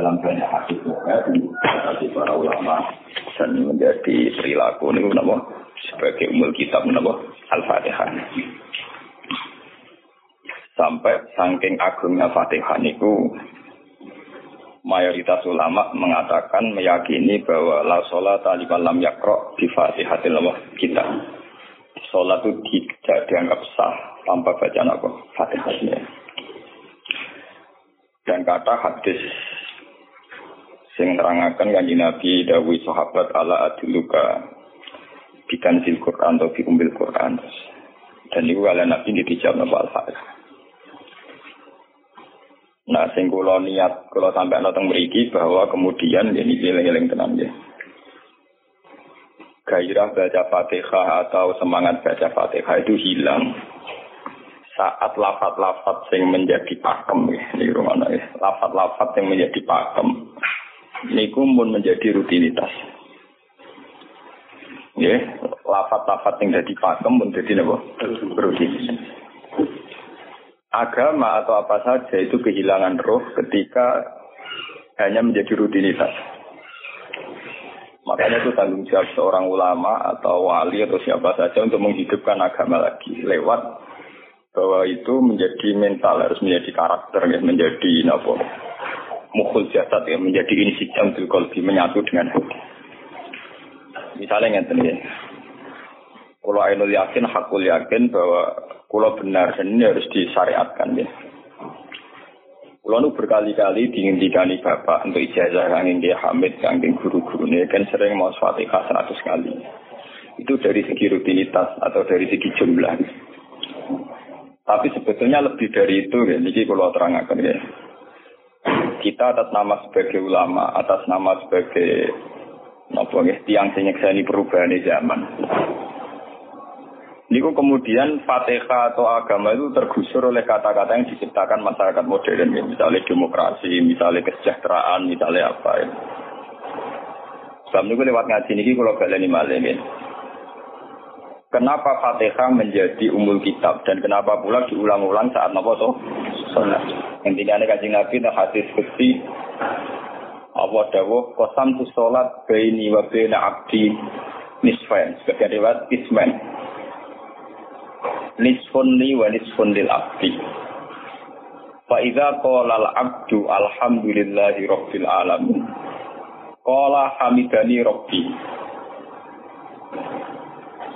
dalam banyak hadis dari para ulama dan menjadi perilaku. Ini kenapa sebagai umul kitab kenapa al-fatihah. Sampai saking agungnya fatihah itu mayoritas ulama mengatakan meyakini bahwa la sholat aliman lam yakro di fatihatil kita sholat itu tidak dianggap sah tanpa bacaan apa? Fatihahnya dan kata hadis sing nerangaken kanjeng Nabi dawuh sahabat ala aduluka bikan sil Quran atau bi umbil Quran. Dan itu kalian Nabi dijawab napa al-Fatihah. Nah, sing kula niat kula sampai nonton mriki bahwa kemudian ini eling-eling tenan ya. Gairah baca Fatihah atau semangat baca Fatihah itu hilang saat lafat-lafat yang menjadi pakem ya, ini rumah ya. Lafat-lafat yang menjadi pakem niku pun menjadi rutinitas. Ya, lafat-lafat yang jadi pakem pun jadi apa? Rutinitas. Agama atau apa saja itu kehilangan roh ketika hanya menjadi rutinitas. Makanya itu tanggung jawab seorang ulama atau wali atau siapa saja untuk menghidupkan agama lagi lewat bahwa itu menjadi mental harus menjadi karakter menjadi nopo mukul jasad ya menjadi insijam bil kolbi menyatu dengan hati misalnya ngeten ya kalau ainul yakin hakul yakin bahwa kalau benar dan ini harus disyariatkan ya kalau berkali-kali dihentikan bapak untuk ijazah yang dia hamid, yang guru-guru ini kan sering mau fatihah seratus kali. Itu dari segi rutinitas atau dari segi jumlah. Tapi sebetulnya lebih dari itu, ya. Ini kalau terangkan ya. Kita atas nama sebagai ulama, atas nama sebagai apa ya, tiang ini perubahan zaman. Niku kemudian fatihah atau agama itu tergusur oleh kata-kata yang diciptakan masyarakat modern, ya. misalnya demokrasi, misalnya kesejahteraan, misalnya apa ya. Sebab niku lewat ngaji niki kalau kalian ini malah ya. Kenapa Fatihah menjadi umul kitab dan kenapa pula diulang-ulang saat nopo toh sholat. Intinya ini kajian Nabi dan hadis bukti Allah dawuh? Kosam tu sholat baini wa baina abdi nisfain. Sebagai lewat isman nisfun li wa nisfun lil abdi. Fa idza qala al abdu alhamdulillahi rabbil alamin. Qala hamidani rabbi.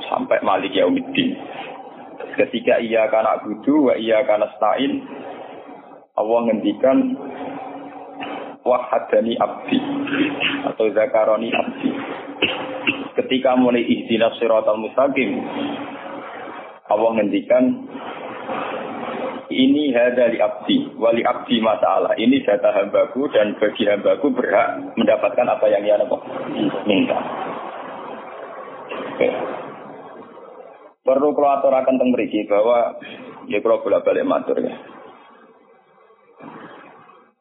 Sampai Malik Yaumiddin. Ketika ia karena budu, wa ia karena stain, Allah ngendikan wahadani abdi atau zakaroni abdi. Ketika mulai ihdinas siratal mustaqim, Allah ngendikan ini hadali abdi, wali abdi masalah. Ini data hambaku dan bagi hambaku berhak mendapatkan apa yang ia minta. Okay. Perlu kalau aturakan tentang bahwa ya kalau bolak balik matur ya.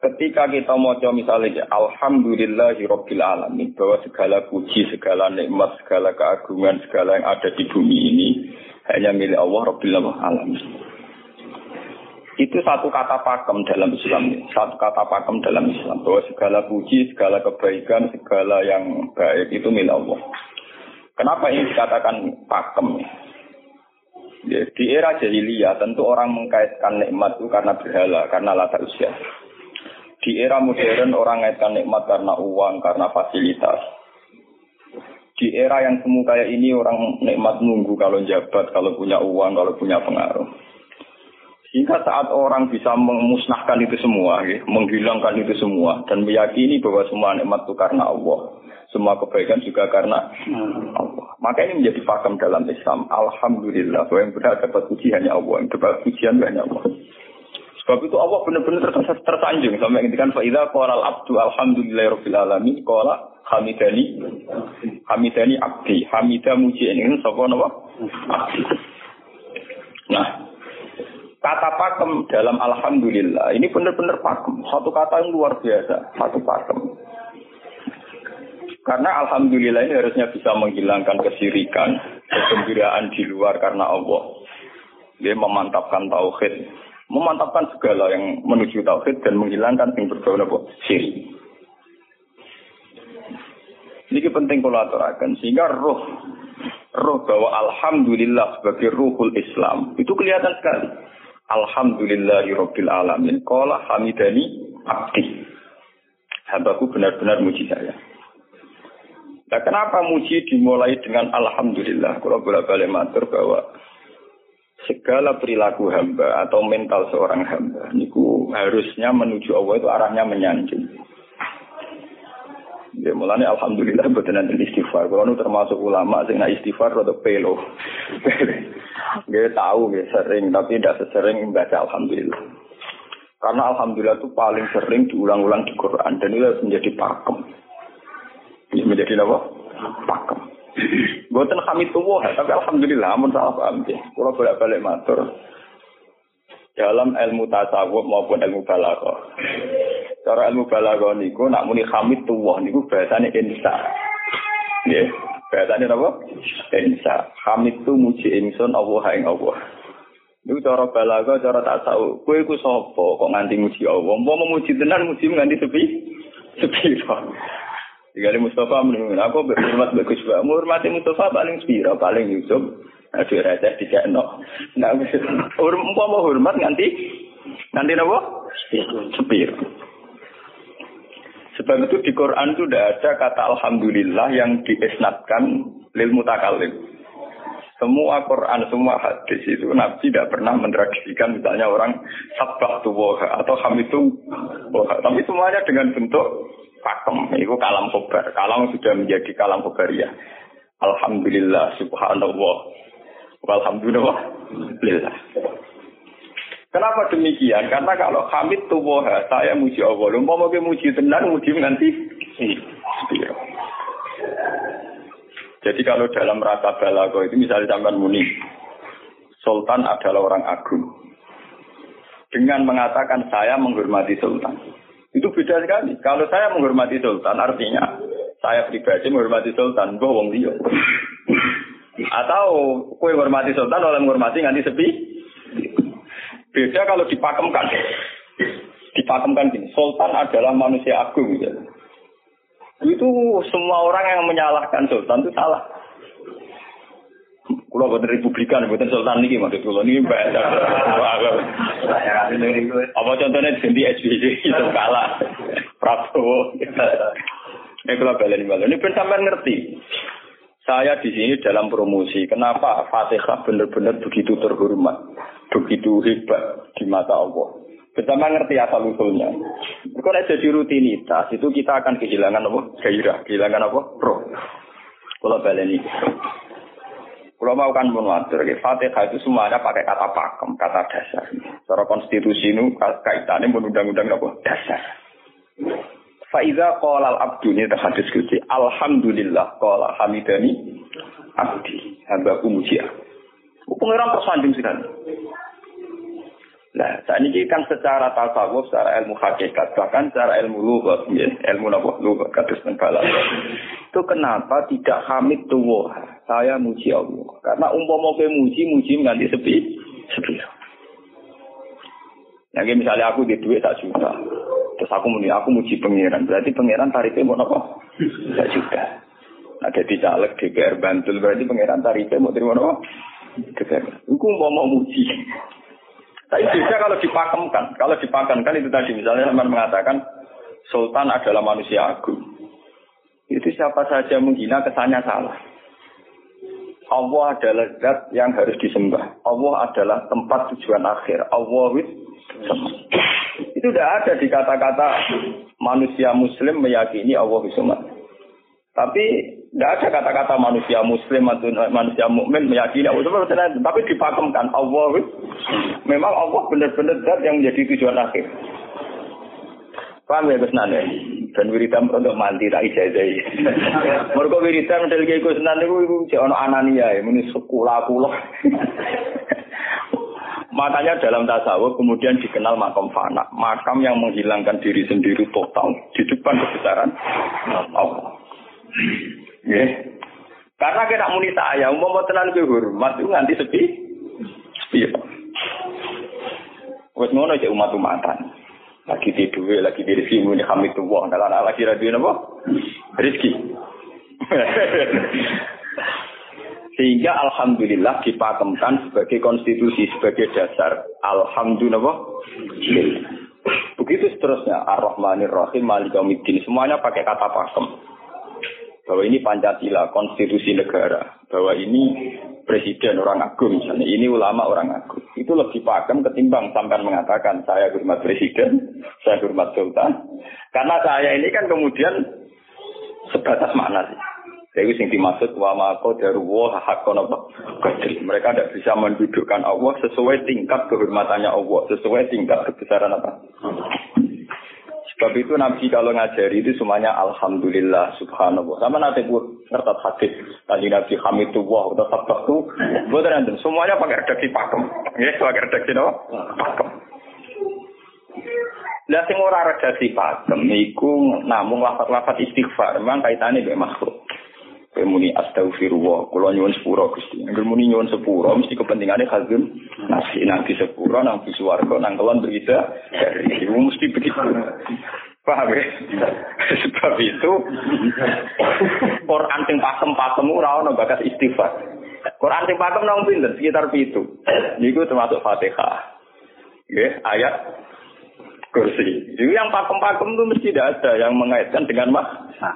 Ketika kita mau misalnya Alhamdulillahirabbil alamin bahwa segala puji, segala nikmat, segala keagungan, segala yang ada di bumi ini hanya milik Allah Rabbil alamin. Itu satu kata pakem dalam Islam, satu kata pakem dalam Islam bahwa segala puji, segala kebaikan, segala yang baik itu milik Allah. Kenapa ini dikatakan pakem? Ya, di era jahiliyah tentu orang mengkaitkan nikmat itu karena berhala, karena lata usia. Di era modern orang mengaitkan nikmat karena uang, karena fasilitas. Di era yang semu kayak ini orang nikmat nunggu kalau jabat, kalau punya uang, kalau punya pengaruh. Sehingga saat orang bisa memusnahkan itu semua, ya, menghilangkan itu semua, dan meyakini bahwa semua nikmat itu karena Allah. Semua kebaikan juga karena Allah. Maka ini menjadi pakem dalam Islam. Alhamdulillah. Bahwa yang benar dapat puji hanya Allah. Yang dapat pujian hanya Allah. Sebab itu Allah benar-benar tersanjung. Sampai ngintikan fa'idha qala al-abdu alhamdulillah rabbil alamin. Qala hamidani hamidani abdi. Hamidah muji ini. Sapa? Abdi. Nah, kata pakem dalam alhamdulillah ini benar-benar pakem. Satu kata yang luar biasa. Satu pakem. Karena alhamdulillah ini harusnya bisa menghilangkan kesirikan, kegembiraan di luar karena Allah. Dia memantapkan tauhid, memantapkan segala yang menuju tauhid dan menghilangkan yang berbau nopo syirik. Ini penting kalau aturakan sehingga roh roh bahwa alhamdulillah sebagai ruhul Islam itu kelihatan sekali. Alhamdulillahirabbil alamin. Qala hamidani abdi. Hambaku benar-benar muji saya. Nah, kenapa muji dimulai dengan alhamdulillah? Kalau bolak-balik matur bahwa segala perilaku hamba atau mental seorang hamba niku harusnya menuju Allah itu arahnya menyanjung. Ya mulanya alhamdulillah betul nanti istighfar. Kalau nu termasuk ulama sing nak istighfar atau pelo. Gak tahu gak sering tapi tidak sesering membaca alhamdulillah. Karena alhamdulillah itu paling sering diulang-ulang di Quran dan itu menjadi pakem. Ini menjadi apa? Pakem. Buatan kami tuh tapi alhamdulillah amun salah paham ya. Kalau bolak-balik matur dalam ilmu tasawuf maupun ilmu balaghah. Cara ilmu balaghah niku nak muni hamid tuwah niku bahasane insa. Nggih. Bahasane apa? Insa. Hamid tu muji ingsun Allah ing Allah. Niku cara balaghah, cara tasawuf. Kowe iku sapa kok nganti muji Allah? Mau memuji tenan muji nganti sepi? Sepi. Tiga Mustafa menurut aku berhormat bagus banget. Menghormati Mustafa paling spira, paling Yusuf. Aduh raja tidak no. Nah, umpama hormat nganti nganti apa? Sepir. Sebab itu di Quran itu tidak ada kata Alhamdulillah yang diisnatkan lil mutakalim. Semua Quran, semua hadis itu Nabi tidak pernah mentradisikan misalnya orang sabah tuwoha atau hamitu woha. Tapi semuanya dengan bentuk pakem. Itu kalam kobar. Kalam sudah menjadi kalam ya. Alhamdulillah, subhanallah. Alhamdulillah. Kenapa demikian? Karena kalau hamid tuwoha, saya muji Allah. Lumpah mau muji tenan, muji nanti. Jadi kalau dalam rasa balago itu misalnya zaman muni, Sultan adalah orang agung. Dengan mengatakan saya menghormati Sultan. Itu beda sekali. Kalau saya menghormati Sultan, artinya saya pribadi menghormati Sultan, bohong dia. Atau kue menghormati Sultan oleh menghormati nganti sepi, Beda kalau dipakemkan. Dipakemkan gini, Sultan adalah manusia agung. Gitu. Itu semua orang yang menyalahkan Sultan itu salah. Kalau buatan Republikan, buatan Sultan ini maksud kalau ini bahasa. Apa contohnya ganti SBY itu kalah. Prabowo. Ini kalau balen balen. Ini sampai ngerti. Saya di sini dalam promosi. Kenapa Fatihah benar-benar begitu terhormat? begitu hebat di mata Allah. Pertama ngerti asal usulnya. Kalau jadi rutinitas itu kita akan kehilangan apa? Gairah, kehilangan apa? Roh. Kalau ini. Kalau mau kan mengatur, Fatihah itu semuanya pakai kata pakem, kata dasar. Secara konstitusi ini kaitannya menundang-undang apa? Dasar. Faiza qala al-abdu ini terhadis kunci. Alhamdulillah qala hamidani abdi. Hamba muji Pengiran tersanjung sekali. Nah, saat ini kan secara tasawuf, secara ilmu hakikat, bahkan secara ilmu lughat, ya, ilmu napa lughat kados tenggal. Itu kenapa tidak hamid tuwa? Saya muji Allah. Karena umpama kowe muji, muji nganti sepi, sepi. Yang misalnya aku di duit tak juta, terus aku muni aku muji pangeran, berarti pangeran tarifnya mau apa? Tak juta. Nah, jadi caleg DPR Bantul berarti pangeran tarifnya mau terima apa? DPR. Aku mau mau muji. Tapi bisa kalau dipakemkan. Kalau dipakemkan itu tadi misalnya teman mengatakan Sultan adalah manusia agung. Itu siapa saja menghina kesannya salah. Allah adalah zat yang harus disembah. Allah adalah tempat tujuan akhir. Allah with itu tidak ada di kata-kata manusia muslim meyakini Allah bisa Tapi tidak ada kata-kata manusia muslim atau manusia mukmin meyakini Allah. Tapi dipakemkan Allah. Memang Allah benar-benar zat yang menjadi tujuan akhir. Paham ya Gus Nane? Dan wiridan untuk mandi tak ijazah. Mereka wiridan model kayak Gus Nane itu itu ono anania ya, ini sekolah pulau. Makanya dalam tasawuf kemudian dikenal makam fana, makam yang menghilangkan diri sendiri total di depan kebesaran Allah. Ya. Karena kita muni saya, mau tenan ke hormat itu nganti sepi. Sepi. Wes ngono cek umat-umatan. Lagi di duwe, lagi di rezeki muni hamid tuwa. Dalam lagi radio napa? Rezeki. Sehingga alhamdulillah dipakemkan sebagai konstitusi, sebagai dasar. Alhamdulillah. Begitu seterusnya. Ar-Rahmanir Rahim, Malikomiddin. Semuanya pakai kata pakem. Bahwa ini Pancasila, konstitusi negara. Bahwa ini presiden orang agung misalnya. Ini ulama orang agung. Itu lebih pakem ketimbang sampai mengatakan saya hormat presiden, saya hormat sultan. Karena saya ini kan kemudian sebatas makna sih. Jadi sing dimaksud wa mako daruwa hakon. Mereka tidak bisa mendudukkan Allah sesuai tingkat kehormatannya Allah, sesuai tingkat kebesaran apa. Sebab itu Nabi kalau ngajari itu semuanya Alhamdulillah Subhanallah. Sama nanti pun ngertat hadis tadi Nabi Hamidullah atau Sabtu. Buat nanti semuanya pakai redaksi pakem. Ya, pakai redaksi apa? Pakem. Lah sing ora redaksi pakem niku namung lafaz-lafaz istighfar, memang kaitannya dengan makhluk. Muni astagfirullah, kula nyuwun sepura Gusti. Angger muni nyuwun sepura mesti kepentingane khazun nasi nang di sepura nang di swarga nang kelon berita dari itu mesti begitu. Paham ya? Sebab itu Quran sing pakem-pakem ora ono bakat istighfar. Quran sing pakem nang pinten sekitar pitu. Niku termasuk Fatihah. Nggih, ayat kursi. Jadi yang pakem-pakem itu mesti tidak ada yang mengaitkan dengan mak.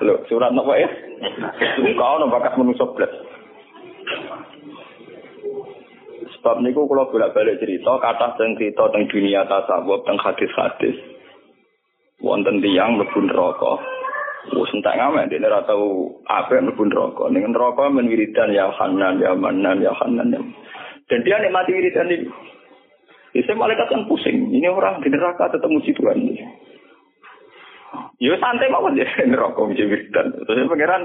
Loh, surat apa ya? Itu kau bakat manusia belas. Sebab niku kalau bolak-balik cerita, kata tentang cerita tentang dunia tasawuf, tentang hadis-hadis. Wonten tiang mlebu neraka. Wes entek ngamen dene ora tau apa mlebu neraka. Ning neraka men wiridan ya Hanan ya Manan ya Hanan. Dan dia nikmati wiridan itu. Bisa malaikat kan pusing. Ini orang di neraka tetap muji Tuhan. Ya santai mau aja neraka muji wiridan. Terus pangeran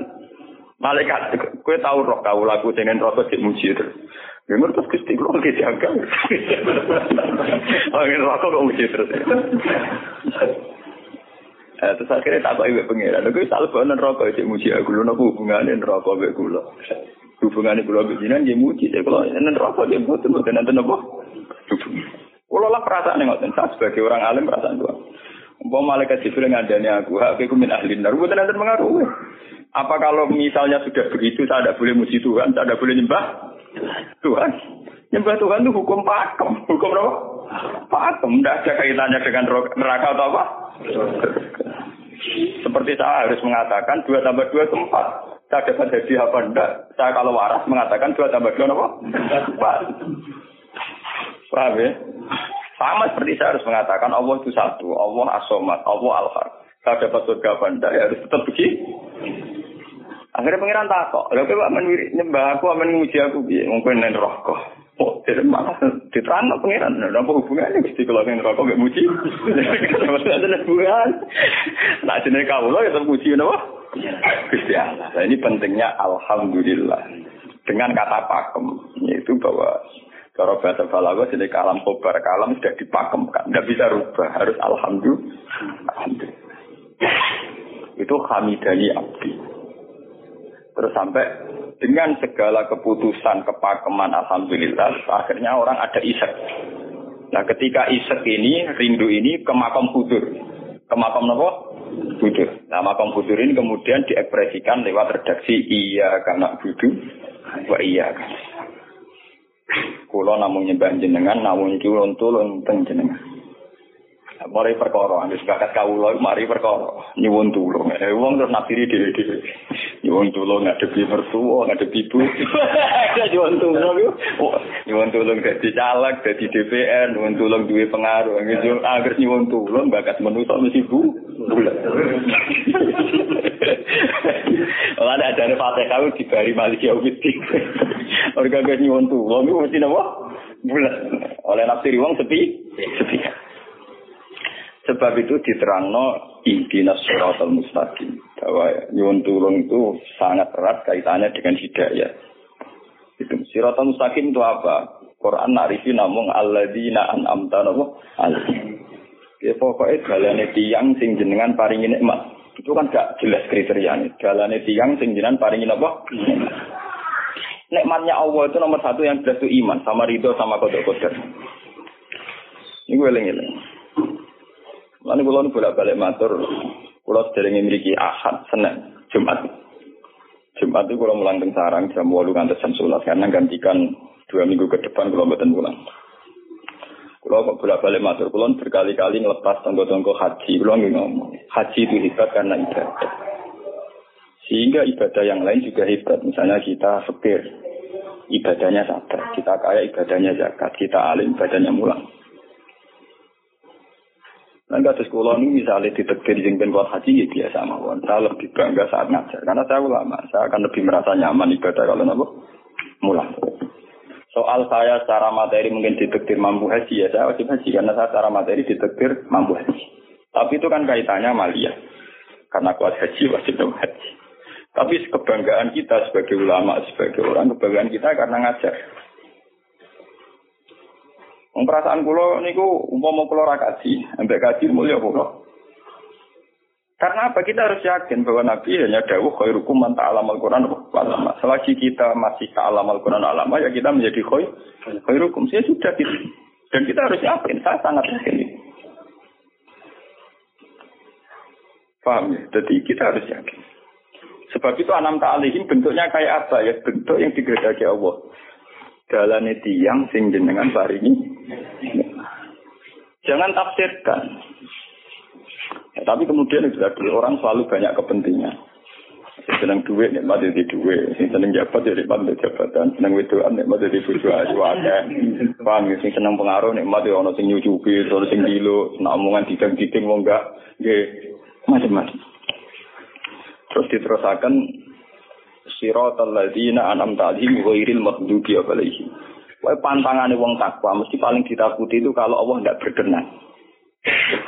malaikat, kue tahu roh kau lagu dengan neraka cek muji itu. Ya terus Gusti kula lagi jaga. Oh, neraka kok muji terus. Eh, terus akhirnya tak ibu pengiran. Aku selalu bawa neraka cek muji aku. Lu nopo hubungannya neraka ibu kula. Hubungannya kula bejinan dia muji. Saya kalau neraka dia butuh butuh nanti nopo. Kalau perasaan yang ngoten, saya sebagai orang alim perasaan tua. Umpah malaikat Jibril ngandani aku, aku min ahli nar, bukan nanti mengaruh. Apa kalau misalnya sudah begitu, saya tidak boleh muji Tuhan, saya tidak boleh nyembah Tuhan. Nyembah Tuhan itu hukum pakem, hukum apa? Pakem, tidak ada kaitannya dengan neraka atau apa? Seperti saya harus mengatakan dua tambah dua itu empat. Saya dapat hadiah apa enggak? Saya kalau waras mengatakan dua tambah dua apa? Empat. Paham ya? Sama seperti saya harus mengatakan Allah itu satu, Allah asomat, Allah al-haq. Saya dapat surga apa? Ya harus tetap begitu. Akhirnya pengiran takok, lha kowe men nyembah aku amen nguji aku? Mungkin nen rokok. Oh, jadi malah diterang pengiran. Nah, apa hubungannya mesti kalau nen rokok gak muji? Ada hubungan. Nah, kau loh ya terpuji napa? Gusti Allah. Nah, ini pentingnya alhamdulillah. Dengan kata pakem, yaitu bahwa kalau bahasa balaghah jadi kalam kobar kalam sudah dipakemkan, tidak bisa rubah, harus alhamdulillah. alhamdulillah. Itu hamidani abdi. Terus sampai dengan segala keputusan kepakeman alhamdulillah, akhirnya orang ada isek. Nah ketika isek ini, rindu ini ke makam kudur. Ke makam apa? Kudur. Nah makam kudur ini kemudian diekspresikan lewat redaksi iya karena budu, wa iya kan. Kulo namung nyembah jenengan, namung tulung tulung teng jenengan. Mari perkara, wis bakat kawula mari perkara nyuwun tulung. Eh wong terus nafiri dhewe-dhewe. Nyuwun tulung ngadepi mertua, ngadepi ibu. nyuwun tulung yo. Nyuwun tulung dadi caleg, dadi DPR, nyuwun tulung duwe pengaruh. Agar nyuwun tulung bakat menusa mesti bu. Ora ada ajane Fatihah dibari Malik Yaumiddin. Orga gak nyuwun tulung iku mesti napa? Bulan. Oleh nafsiri wong sepi, sepi. Sebab itu diterangno intinas suratul mustaqim bahwa nyuwun tulung itu sangat erat kaitannya dengan hidayah. Itu siratal mustaqim itu apa? Quran narifi namung alladzina an'amta nabu alaihim. Ya pokoknya dalane tiang sing jenengan paringi nikmat. Itu kan gak jelas kriterianya. Dalane tiang sing jenengan paringi apa? Nikmatnya Allah itu nomor satu yang jelas itu iman sama ridho sama kodok-kodok. Ini gue eling-eling. Lalu kalau bolak balik matur, kalau sering memiliki ahad, senin, jumat. Jumat itu kalau mulang sarang jam 8 ngantos jam 11 karena gantikan dua minggu ke depan kalau mboten pulang. Kalau kok bolak balik matur, kalau berkali-kali ngelepas tonggo-tonggo haji, kalau nggak ngomong, haji itu hebat karena ibadah. Sehingga ibadah yang lain juga hebat. Misalnya kita fakir, ibadahnya sabar. Kita kaya, ibadahnya zakat. Kita alim, ibadahnya mulang. Nah, kasus sekolah ini misalnya ditekdir jengben buat haji, ya biasa mawon. Saya lebih bangga saat ngajar. Karena saya ulama, saya akan lebih merasa nyaman ibadah kalau nabo mulang. Soal saya secara materi mungkin ditekdir mampu haji ya saya wajib haji karena saya secara materi ditekdir mampu haji. Tapi itu kan kaitannya malia. Karena kuat haji wajib haji. Tapi kebanggaan kita sebagai ulama, sebagai orang, kebanggaan kita karena ngajar. Perasaan kulo niku umpama kulo ra kaji, ambek kaji mulia kulo. Karena apa? Kita harus yakin bahwa Nabi hanya dawuh khairukum man ta'alam al-Quran alama. Selagi kita masih ta'alam al-Quran alama, ya kita menjadi khair, khairukum. Saya sudah gitu. Dan kita harus yakin, saya sangat yakin. Paham ya? Jadi kita harus yakin. Sebab itu anam ta'alihim bentuknya kayak apa ya? Bentuk yang digedaki Allah. Jalan tiang sing jenengan ini. Jangan tafsirkan. Ya, tapi kemudian itu tadi orang selalu banyak kepentingan. Seneng duit nikmat jadi duit, seneng jabat jadi nikmat jadi jabatan, seneng wedoan nikmat bojo ayu akeh. Paham ya, sing seneng pengaruh nikmat ya ono sing nyucupi, ono sing dilo, nak omongan didang-diding mau enggak nggih macam-macam. Terus diterusakan siratal ladzina an'amta alaihim ghairil maghdubi alaihim. Wae pantangane wong takwa mesti paling ditakuti itu kalau Allah tidak berkenan.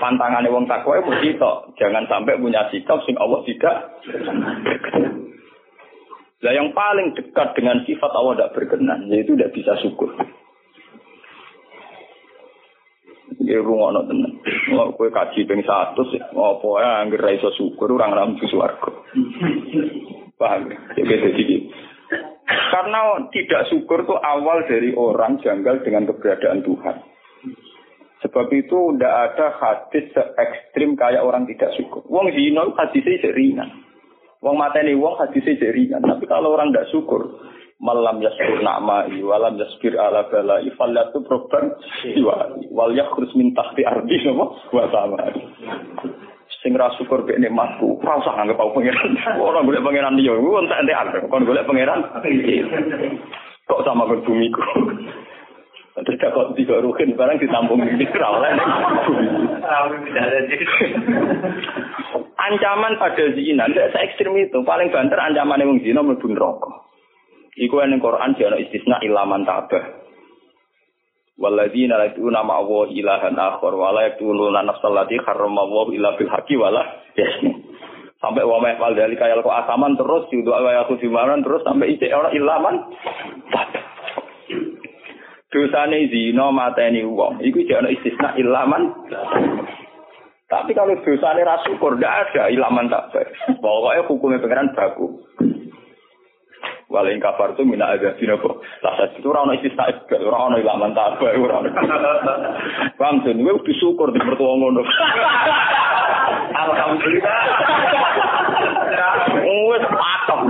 Pantangannya wong takwa itu mesti tok. Jangan sampai punya sikap sing Allah tidak. Nah yang paling dekat dengan sifat Allah tidak berkenan, yaitu tidak bisa syukur. Ya rungokno tenan. Mau kowe kaji ping 100 apa ya anggere ra iso syukur ora ngambu swarga. Paham ya? Jadi gitu. Karena tidak syukur itu awal dari orang janggal dengan keberadaan Tuhan. Sebab itu tidak ada hadis se ekstrim kayak orang tidak syukur. Wong zina hadisnya ringan. Wong mateni wong hadisnya ringan. Tapi kalau orang tidak syukur, malam yaskur nama walam yaspir ala bala ifallatu proban wal yakhrus min tahti ardi napa wa sama. Sing ra syukur mek nikmatku, ora usah anggap aku pangeran. Ora golek pangeran liya, ku entek entek kon golek pangeran. Kok sama berbumiku. Terus kok tiga rukin barang ditampung di oleh Ancaman pada zina tidak se ekstrim itu. Paling banter ancaman yang zina mlebu neraka. Iku yang Quran ana istisna ilaman tabah. Walladzina la yu'tuna ma Allah ilahan akhar wa la yaqtuluna nafsal lati Allah illa bil haqqi wa Sampai wa ma yaqal dalika kok asaman terus yudu wa yakhudhu terus sampai isi orang ilaman. Dosane zina mateni wong iku jek ana istisna ilaman. Tapi kalau dosane ra syukur ada ilaman tak pokoknya hukumnya pengiran baku Walau kafar itu mina ada sini kok. Lah itu orang istisna juga, orang orang ilaman tak baik orang. Bang Jen, gue disyukur di mertua ngono. Alhamdulillah. Wes patok.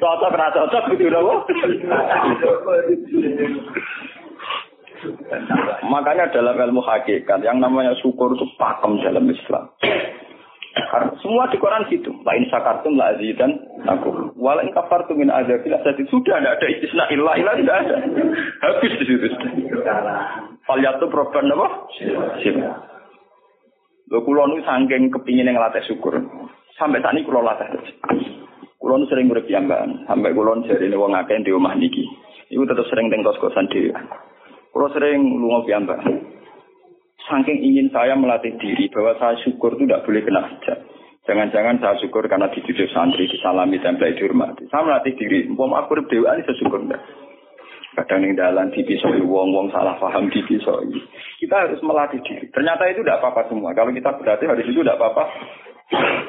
Cocok ra cocok kudu nopo? Makanya dalam ilmu hakikat yang namanya syukur itu pakem dalam Islam. Karena semua di Quran gitu. Lain sakartum la azidan aku. Walain kafartum min azabil asadi. Sudah tidak ada istisna illa illa tidak ada. Habis di situ. Falyatu proban apa? Sila. Lho kula nu saking kepingin ngelatih syukur. Sampai saat ini kula latih terus. Kulon sering urip piyambakan, sampai kulon jari ini wong akeh di rumah niki. Iku tetap sering teng kos-kosan dhewe. Kulon sering lunga piyambakan. Saking ingin saya melatih diri bahwa saya syukur itu tidak boleh kena hijab. Jangan-jangan saya syukur karena dididik santri, disalami, tempel, dihormati. Saya melatih diri, mau aku urip dewa ini saya syukur enggak. Kadang yang dalam dipisoi wong-wong salah paham dipisoi. Kita harus melatih diri. Ternyata itu tidak apa-apa semua. Kalau kita berarti hari itu tidak apa-apa.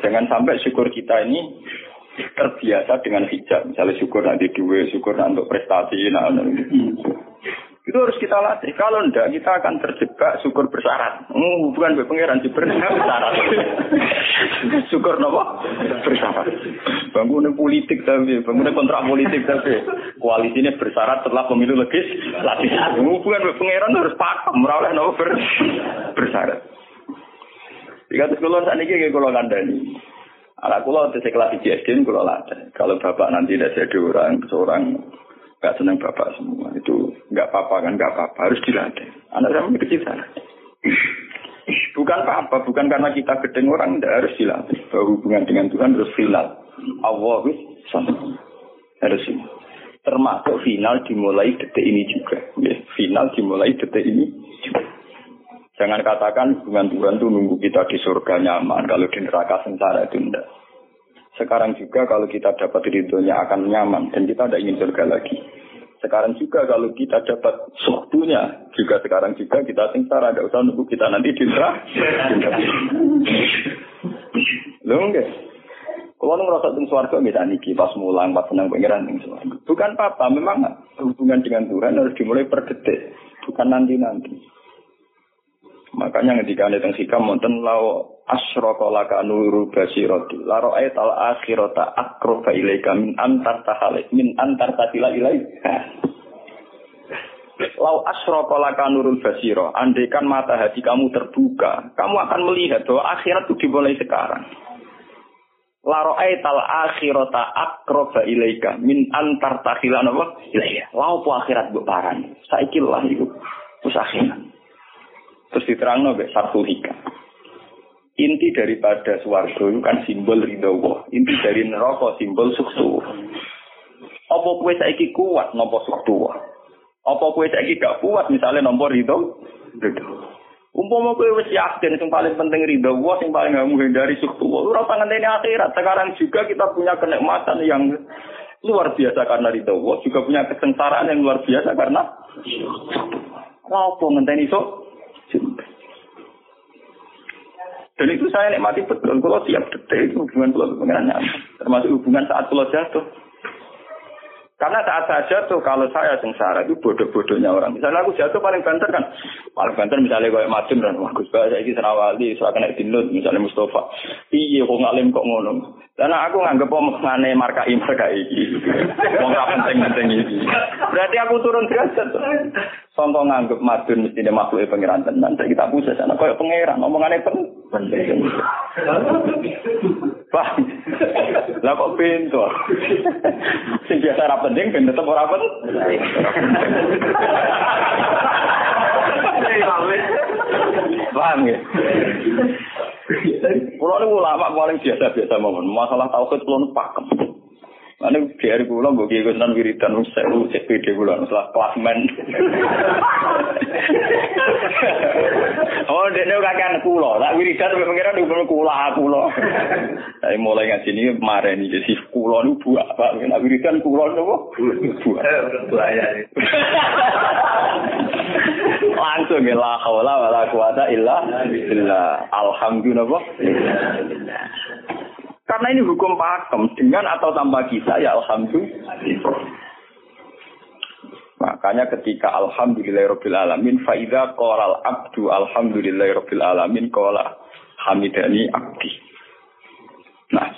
Jangan sampai syukur kita ini terbiasa dengan hijab. Misalnya syukur nanti duit, syukur untuk prestasi. Nah, nah, itu harus kita latih. Kalau enggak, kita akan terjebak syukur bersyarat. Hmm, hubungan dengan pangeran di bersyarat. syukur nopo bersyarat. Bangunan politik tapi, bangunan kontrak politik tapi. Koalisi ini bersyarat setelah pemilu legis. Latih. Hubungan dengan pangeran harus pakem. Meraulah nopo ber, bersyarat. Jika terus kalau saat ini kalau kandani. Anak kulo di kelas di kulo latih. Kalau bapak nanti ada jadi orang, seorang nggak senang bapak semua. Itu nggak apa-apa kan nggak apa-apa. Harus dilatih. Anak saya masih kecil sana bukan apa-apa. Bukan karena kita gedeng orang tidak harus dilatih. Bahwa hubungan dengan Tuhan harus final Allah harus ini. Termasuk final dimulai detik ini juga. Final dimulai detik ini juga. jangan katakan hubungan Tuhan itu nunggu kita di surga nyaman. Kalau di neraka sengsara itu enggak sekarang juga kalau kita dapat ridhonya akan nyaman dan kita tidak ingin surga lagi. Sekarang juga kalau kita dapat suhtunya, juga sekarang juga kita sengsara, tidak usah nunggu kita nanti di neraka. Loh enggak. Kalau nunggu rasa teng suarga misalnya niki pas mulang pas senang pengiran teng suarga. Bukan apa, memang hubungan dengan Tuhan harus dimulai per detik, bukan nanti nanti. Makanya ketika ada teng sikam wonten lau asyraka laka nuru basirati la ra'aital akhirata aqraba ilaika min antar tahalik min antar tatila ilai Lau asyraka laka nurul basiro, andaikan mata hati kamu terbuka, kamu akan melihat bahwa akhirat itu dimulai sekarang. La ra'aital akhirata aqraba ilaika min antar tahila napa? Ilaiya. Lau po akhirat mbok parani. Saiki lah iku. Terus diterang nabe satu hika. Inti daripada suwargo itu kan simbol ridho Allah. Inti dari neraka simbol suksu. Apa kue saiki kuat nopo suksu? Apa kue saiki gak kuat misalnya nomor ridho? Ridho. Umpama kowe wis yakin sing paling penting ridho Allah, sing paling gak menghindari suktu. Ora ngenteni akhirat. Sekarang juga kita punya kenikmatan yang luar biasa karena ridho Allah, juga punya kesengsaraan yang luar biasa karena apa ngenteni sok dan itu saya nikmati betul. Kalau siap detik hubungan pulau dengan termasuk hubungan saat pulau jatuh. Karena saat saya jatuh, kalau saya sengsara itu bodoh-bodohnya orang. Misalnya aku jatuh paling banter kan, paling banter misalnya kayak macam dan wah Gus saya ini serawali, saya kena dinut, misalnya Mustafa. Iya, kok ngalim kok ngono. Karena aku nganggep ngane marka marka ini, mau nggak penting-penting ini. Berarti aku turun derajat. Songkong nganggep madun mesti dia makhluk pengiran tenan. Kita pusat sana, kayak pengiran, ngomongannya penting. Wah, lah kok pintu? Sing biasa ora penting ben tetep ora penting. Paham ya? Niku ulama paling biasa-biasa mawon. Masalah tauhid kulo pakem. Ane biar kula mbok kiye Gunan wiridan wis sewu cek pede kula setelah klasmen. oh, dene kakean kula, tak wiridan sampe pengira nduk kula kula. Dari mulai ngaji ini kemarin iki si kula niku buak, Pak. Nek wiridan kula buak. Buaya. Langsung ya la haula wala quwata illa billah. Alhamdulillah. Karena ini hukum pakem dengan atau tanpa kita ya alhamdulillah. Makanya ketika alhamdulillahirabbil alamin faida qalal abdu alhamdulillahirabbil alamin qala hamidani abdi. Nah,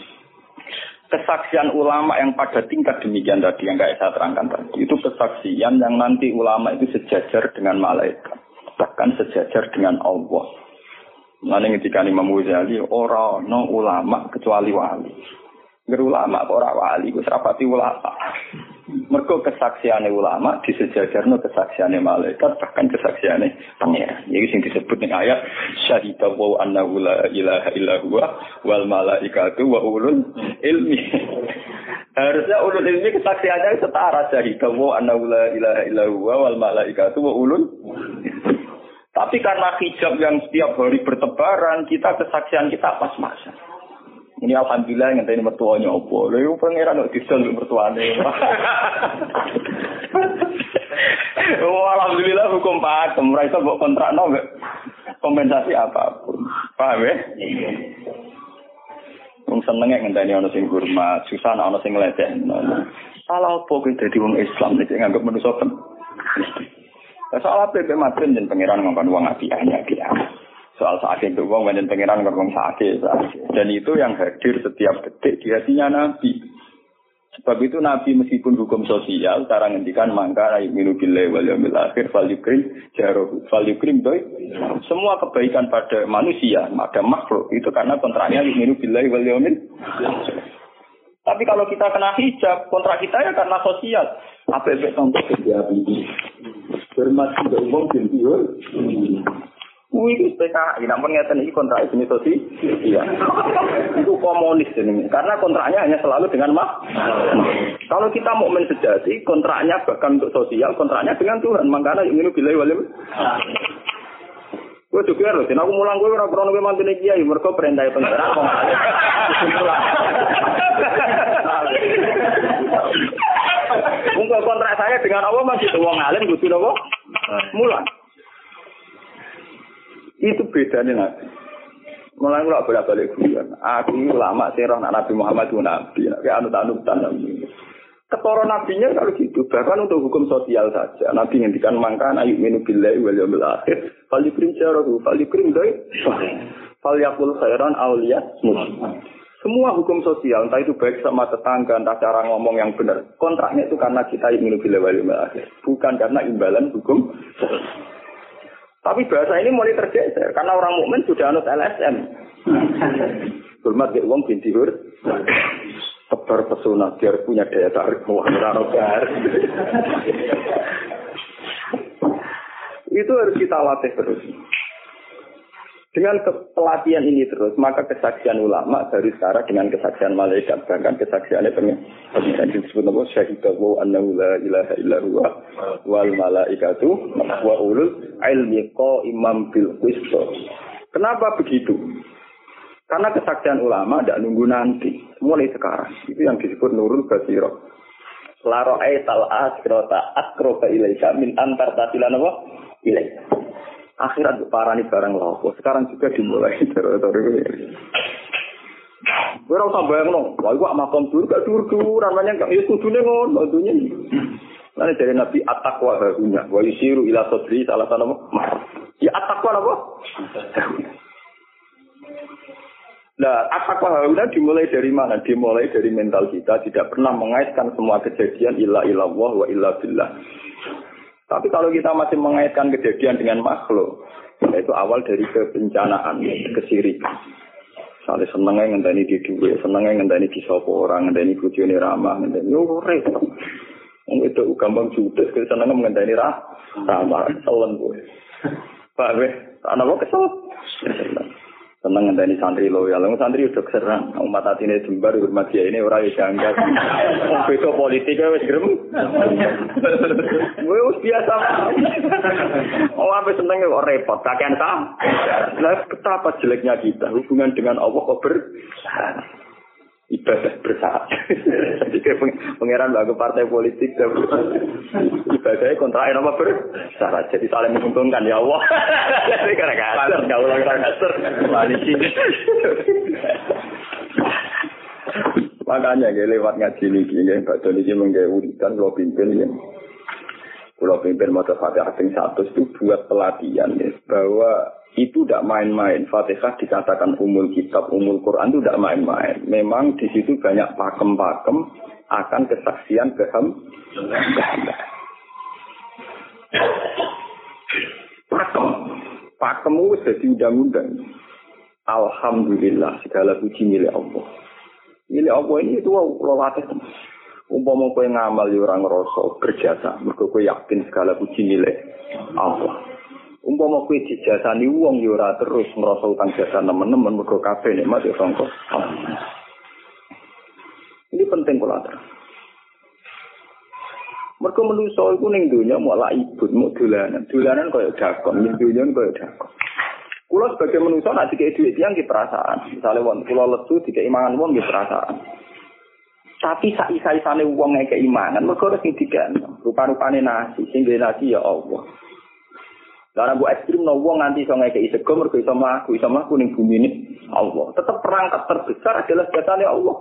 kesaksian ulama yang pada tingkat demikian tadi yang kayak saya terangkan tadi itu kesaksian yang nanti ulama itu sejajar dengan malaikat bahkan sejajar dengan Allah Mana ketika Imam Ghazali orang no ulama kecuali wali. Ger ulama ora wali, gue serapati ulama. Mergo kesaksiane ulama disejajarno kesaksiane malaikat bahkan kesaksiane pangeran. Jadi sing disebut ning ayat syahida wa annahu la ilaha illa huwa wal malaikatu wa ulul ilmi. Harusnya ulul ilmi kesaksiannya setara syahida wa annahu la ilaha illa huwa wal malaikatu wa ulul tapi karena hijab yang setiap hari bertebaran, kita kesaksian kita pas masa. Ini alhamdulillah yang tadi mertuanya opo. Lalu pangeran kok disel mertuanya. oh, alhamdulillah hukum pak, mereka buat kontrak no kompensasi apa pun. Paham ya? Wong senenge ngenteni ana sing hormat, susah ana sing ngledek. Salah opo kuwi dadi wong Islam nek nganggep manusa Ya, soal apa matrin dan pangeran ngomong uang api dia. Soal sakit itu uang dan pangeran ngomong sakit, Dan itu yang hadir setiap detik di hatinya Nabi. Sebab itu Nabi meskipun hukum sosial, cara ngendikan mangka minu bilai wal yamil akhir fal yukrim jarohu fal doi. Semua kebaikan pada manusia, pada makhluk itu karena kontraknya minu bilai wal yamil Tapi kalau kita kena hijab, kontrak kita ya karena sosial. Apa efek contoh ini? Hormat sudah umum bintiur. Wih, itu PKI, namun ngeten ini kontrak jenis sosial. Iya. itu komunis ini. Karena kontraknya hanya selalu dengan mak. Kalau kita mau sejati, kontraknya bahkan untuk sosial, kontraknya dengan Tuhan. Makanya ini bila walim. Gue juga harus, aku mulang gue orang krono gue mantu kiai, mereka perintah kok. Mungkin kontrak saya dengan Allah masih tuh ngalim, butuh apa? Mulang. Itu bedanya nabi. Mulai nggak bolak balik guyon. Aku lama sih roh Nabi Muhammad itu nabi. Kayak anut anut nabi. Ketoro nabinya kalau gitu. Bahkan untuk hukum sosial saja. Nabi ngendikan mangkan ayu minu billahi wal yawmil akhir. Fal yukrim syarahu. Fal yukrim doi. Fal yakul khairan awliya muslim. Semua hukum sosial, entah itu baik sama tetangga, entah cara ngomong yang benar. Kontraknya itu karena kita ingin bila wali akhir. Bukan karena imbalan hukum tapi bahasa ini mulai tergeser karena orang mukmin sudah anut LSM. Hormat ke uang binti hur. Tebar pesona biar punya daya tarik wah Itu harus kita latih terus. Dengan pelatihan ini terus, maka kesaksian ulama dari sekarang dengan kesaksian malaikat, bahkan kesaksian itu yang disebut nama syahidahu annahu la ilaha illa huwa wal malaikatu wa ulul ilmi imam bil qisto. Kenapa begitu? Karena kesaksian ulama tidak nunggu nanti, mulai sekarang. Itu yang disebut nurul basiro. Laro aital asrota akroba ilaika min antar tasilan? Ilaika akhirat parani barang lopo. Sekarang juga dimulai terus-terus. Gue rasa bayang no, wah gue makom dulu gak dur dur, namanya gak ya kudune ngono, dunia. Nanti dari Nabi atakwa harunya, wa yusiru ila salah satu Ya atakwa apa? Nah, harunya dimulai dari mana? Dimulai dari mental kita, tidak pernah mengaitkan semua kejadian illa ilallah wa illa billah. Tapi kalau kita masih mengaitkan kejadian dengan makhluk, itu awal dari kebencanaan, kesirikan. Misalnya senengnya ngenteni di duit, senengnya ngenteni di sopo orang, ngenteni bujuni ramah, ngenteni yo repot. Wong itu gampang judes, senengnya ngenteni ramah, selen gue. Pak Be, anak gue kesel. Seneng ngenteni santri loyal. Wong santri udah keserang. Umat atine jembar hormat dia ini ora iso angkat. Beda politik wis grem. Wis biasa. Oh, apa seneng kok repot, kakean ta. Lah betapa jeleknya kita hubungan dengan Allah kok ber ibadah bersahabat. Jadi kayak pangeran bagi partai politik ibadahnya kontra apa bersahabat. Jadi saling menguntungkan ya Allah. Jadi karena kasar, nggak ulang tahun kasar. Makanya gue lewat ngaji ini, gue baca ini menggai uritan, lo pimpin ya. Kalau pimpin mata fatihah satu itu buat pelatihan ya, bahwa itu tidak main-main. Fatihah dikatakan umul kitab, umul Quran itu tidak main-main. Memang di situ banyak pakem-pakem akan kesaksian keham. Pakem. Pakem itu jadi undang-undang. Alhamdulillah segala puji milik Allah. Milik Allah ini itu lo latih. Umpama kowe ngamal yo ora ngrasa berjasa, mergo yakin segala puji milik Allah. Umpama kowe dijasani wong ya ora terus ngrasa utang jasa nemen-nemen mergo kabeh nikmat ya sangka. Ini penting kula atur. Mergo manusa iku ning donya mau lak ibut, mau dolanan. Dolanan kaya dakon, ning donya kaya dakon. Kula sebagai manusa nek dikek dhuwit yang ki perasaan. Misale wong kula lesu dikek imangan wong ki perasaan. Tapi saisa-isane wong ngeke imangan mergo sing digan. Rupa-rupane nasi, sing nasi ya Allah. Karena bu ekstrim no wong nanti so ngekei sego mergo iso mlaku, iso mlaku ning bumi ini Allah. Tetap perangkat terbesar adalah jasane Allah.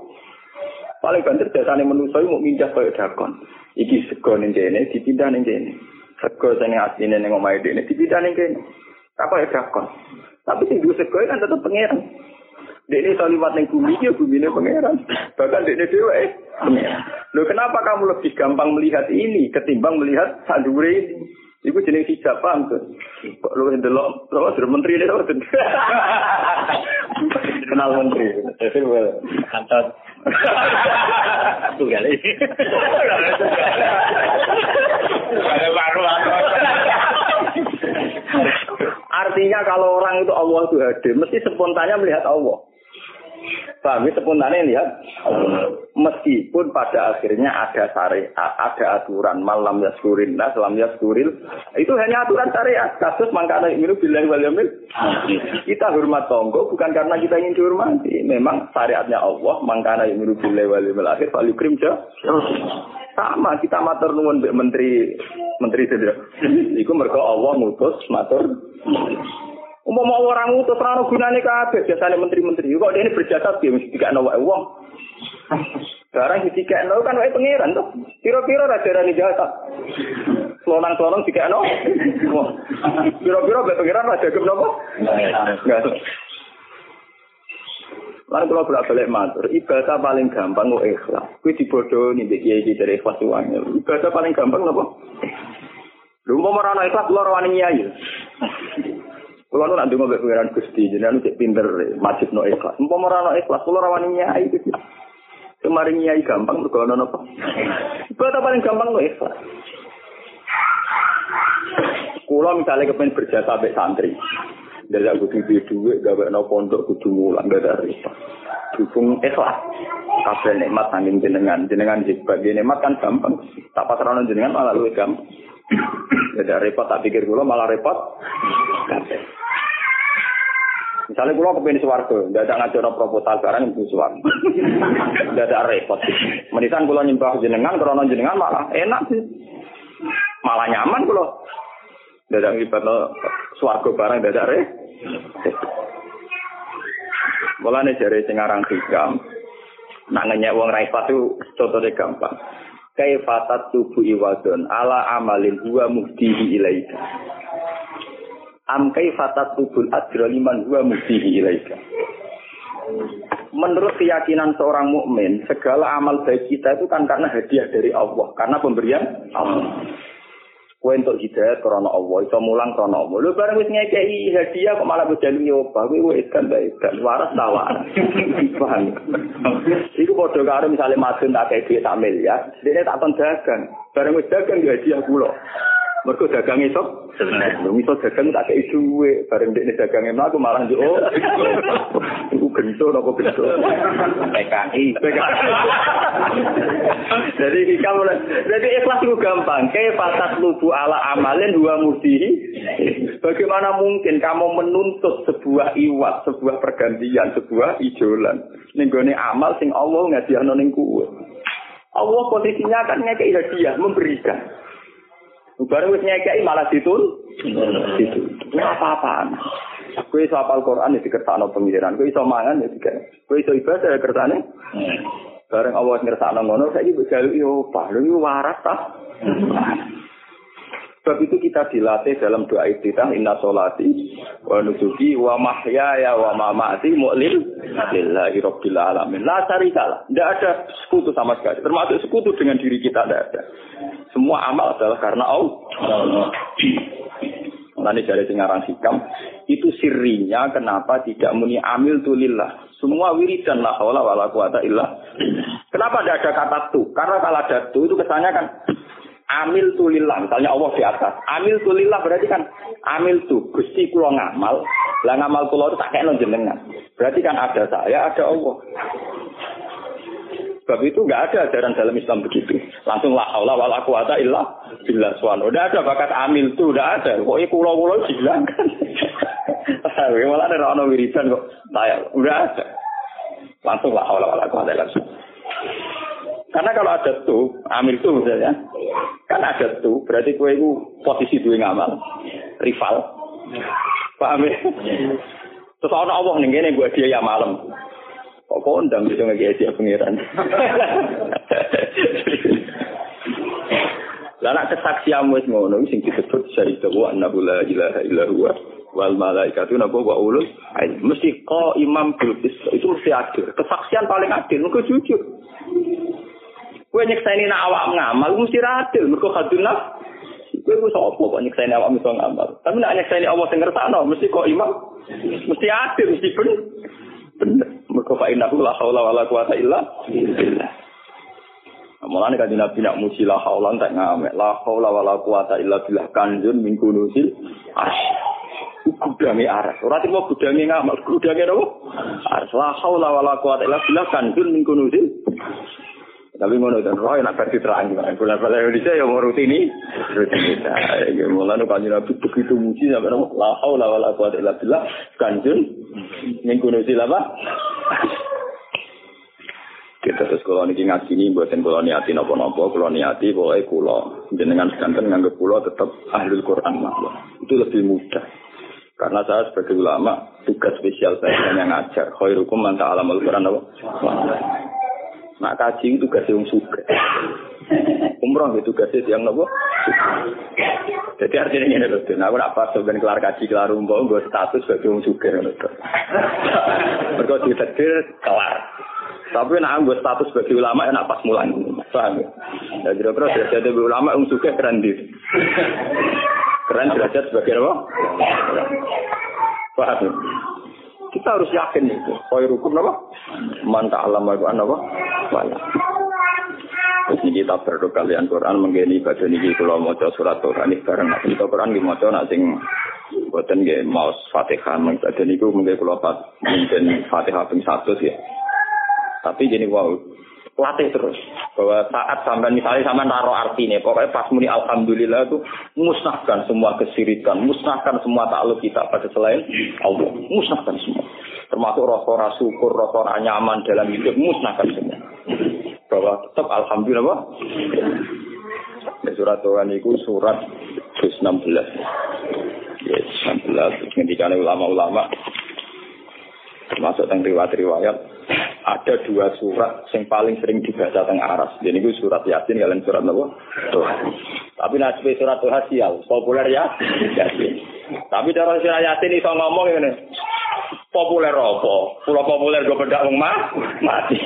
Paling banter jasane manusa mau mindah koyo dakon. Iki sego ning kene dipindah ning kene. Sego sing asline ning omahe dene dipidane kene. Apa ya dakon. Tapi sing duwe sego kan tetep pangeran. Dene iso liwat ning bumi iki bumi ini pangeran. Bahkan dene dhewe eh. Loh kenapa kamu lebih gampang melihat ini ketimbang melihat sadure ini? Iku jenis hijab paham tuh. Kok lu ndelok terus dari menteri ini tuh. Kenal menteri. Kantor. Tunggal ini. Ada baru Artinya kalau orang itu Allah itu hadir, mesti spontannya melihat Allah. Paham ya lihat meskipun pada akhirnya ada syariat, ada aturan malam ya suril nah selam ya suril itu hanya aturan syariat. Kasus mangkana ini bilang wal Kita hormat tonggo bukan karena kita ingin dihormati. Memang syariatnya Allah mangkana ini bilang wal yamil akhir krim sama kita matur nuwun menteri menteri tidak. Iku mergo Allah mutus matur Umpama orang ngutus ora gunane kabeh biasane menteri-menteri. Kok ini berjasa piye mesti dikakno wae wong. Barang dikakno kan wae pangeran tuh. Kira-kira ra darani jasa. Selonang-selonang dikakno. Kira-kira wae pangeran ra dagem napa? Enggak. Lalu kalau bolak balik matur, ibadah paling gampang kok ikhlas. Kue dibodoh nih bagi kiai dari ikhlas uangnya. Ibadah paling gampang apa? Lu mau merana ikhlas, lu rawani nyai. Kulo nu nak ndonga mbek pangeran Gusti, jenengan cek pinter masjid no ikhlas. Umpama ora no ikhlas, kulo rawani nyai. Kemarin nyai gampang mergo ono napa? Ibadah paling gampang no ikhlas. Kulo misalnya kepengen berjasa sampai santri. Dari aku duwe duit, gawe no pondok kudu mulang gak repot. Dukung ikhlas. Kabel nikmat sanging jenengan, jenengan sebagai nikmat kan gampang. Tak pasrah jenengan malah luwih gampang. Gak repot, tak pikir kulo malah repot. Kabeh. Misalnya pulau kepingin suwargo, tidak ada ngajar proposal sekarang yang suwargo. Tidak ada repot. Menisan pulau nyembah jenengan, krono jenengan malah enak sih. Malah nyaman pulau. Tidak ada ngibat suwargo barang, tidak ada repot. Mulane jari sing aran hikam. Nak ngenyek wong ra itu contohnya gampang. Kaifatat tubuh iwadon ala amalin huwa muhdihi ilaika. Am fatat tubul ajra liman huwa mutihi ilaika. Menurut keyakinan seorang mukmin, segala amal baik kita itu kan karena hadiah dari Allah, karena pemberian Allah. Kue untuk hidayah karena Allah, iso mulang karena Allah. Lu bareng wis ngekei hadiah kok malah berjalan nyoba, kue kue ikan baik dan waras tawa. Paham? Iku bodoh karo misalnya madun tak kayak dia tak miliar, dia tak akan dagang. Bareng wis dagang hadiah pulau. Mergo dagang esok, lu iso dagang tak kei duwe, bareng dekne dagang emang aku malah yo. Oh, iku gento apa gento? PKI. Jadi kita mulai, jadi ikhlas itu gampang. Kayak fasad lubu ala amalin dua murtihi. Bagaimana mungkin kamu menuntut sebuah iwat, sebuah pergantian, sebuah ijolan. Nenggone amal sing Allah ngadiahno ning kuwe. Allah posisinya kan ngekei hadiah, memberikan. Bareng wis nyekeki malah ditul. Itu. apa-apaan. Kowe iso apal Quran ya dikersakno pengiran, kowe iso mangan ya dikene. Kowe iso ibadah ya kersane. Bareng Allah ngersakno ngono saiki mbok jaluki opah. Lho waras ta? Sebab itu kita dilatih dalam doa iftitah inna solati wa nusuki wa mahyaya wa mamati mu'lil lillahi rabbil alamin. La syarika Tidak ada sekutu sama sekali. Termasuk sekutu dengan diri kita tidak ada. Semua amal adalah karena Allah. Nanti dari singarang hikam itu sirinya kenapa tidak muni amil tulillah. Semua wiridan la haula wala quwata illa. Kenapa tidak ada kata tu? Karena kalau ada tu itu kesannya kan amil tulillah misalnya Allah di atas. Amil tulillah berarti kan amil tu gusti kulo ngamal. Lah ngamal kulo itu tak kayak jenengan berarti kan ada saya ada Allah. Sebab itu nggak ada ajaran dalam Islam begitu. Langsung la haula wala quwata illa billah udah ada bakat amil tu udah ada. Kok kulo kulo bilang kan malah ada orang wiridan kok. Saya udah ada. Langsung la haula wala quwata illa karena kalau ada tuh, amil tuh misalnya, kan ada tuh, berarti kue itu posisi dua ngamal, rival. Pak Amir. Terus orang Allah gini gue dia ya malam. Kok kondang bisa nggak dia pengiran. Lah nek kesaksian wis ngono sing disebut syahidu wa annahu la ilaha illa huwa wal malaikatu napa wa ulul mesti ko imam bil itu mesti adil. Kesaksian paling adil mergo jujur. Kowe nyekseni nak awak ngamal mesti adil mergo hadun nafs. Kowe ku sapa kok nyekseni awak iso ngamal. Tapi nek nyekseni Allah sing ngersakno mesti kok imam mesti adil mesti bener. Bener. Mergo fa innahu la haula wala quwata illa billah. Mulane kan Nabi nak muji la haula tak ngamek. La haula wala quwata illa billah kanjun min kunusil ash. Gudange aras. Ora timo gudange ngamal, gudange nopo? Aras. La haula wala quwata illa billah kanjun min tapi ngono dan roh nak versi terang gimana? Bulan bulan Indonesia ya mau rutini, rutinitas. Ya mulai kanjeng Nabi begitu muji sampai nama la haula wala quwata illa billah kanjun min kunusil apa? Kita terus kalau niki ngaji ini buatin kalau niati nopo nopo, kalau niati boleh kulo. Jenengan sekanten nganggep kulo tetap ahli Quran lah. Itu lebih mudah. Karena saya sebagai ulama tugas spesial saya hanya ngajar. Khairukum man ta'ala al-Quran nopo. Nak kaji itu tugas yang suka. Umroh itu tugasnya yang nopo. Jadi artinya ini loh, nah aku apa sebenarnya kelar kaji kelar umroh, gue status sebagai orang suka. Mereka ditetir kelar. Tapi nak anggo status sebagai ulama enak pas mulai. Paham ya? Ya kira-kira derajat sebagai ulama yang suka keren di. Keren derajat sebagai apa? Paham ya? Kita harus yakin itu. Koi hukum apa? Manta alam Al-Quran apa? Wala. Ini kita berdoa kalian Quran menggini baca ini kalau mau surat Quran ini bareng kita Quran di mau nak sing buatan gak mau fatihah mengbada ini mungkin kalau mungkin fatihah pun satu sih. Tapi gini wow, latih terus. Bahwa saat sampai misalnya sama naruh artinya pokoknya pas muni alhamdulillah itu musnahkan semua kesirikan musnahkan semua takluk kita. Pada selain Allah musnahkan semua. Termasuk rasa syukur rasa nyaman dalam hidup musnahkan semua. Bahwa tetap alhamdulillah ya, surat Tuhan itu surat 16 ya 16 ketika ulama-ulama. Termasuk yang riwayat-riwayat ada dua surat yang paling sering dibaca teng aras. Jadi itu surat Yasin kalian surat apa? Tapi nasib surat Tuhan sial, populer ya Yasin. Tapi cara surat Yasin iso ngomong ini populer apa? Pulau populer gue bedak mah mati.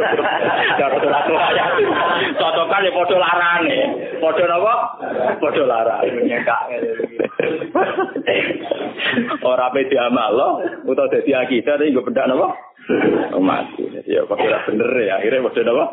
Cara surat Tuhan Yasin. Cocokan ya foto larane. Foto apa? Foto larane. Nyekak. Ora pe diamal lo, utawa dadi akidah tapi gue bedak napa? mati. Ya pakai bener ya, akhirnya maksudnya apa?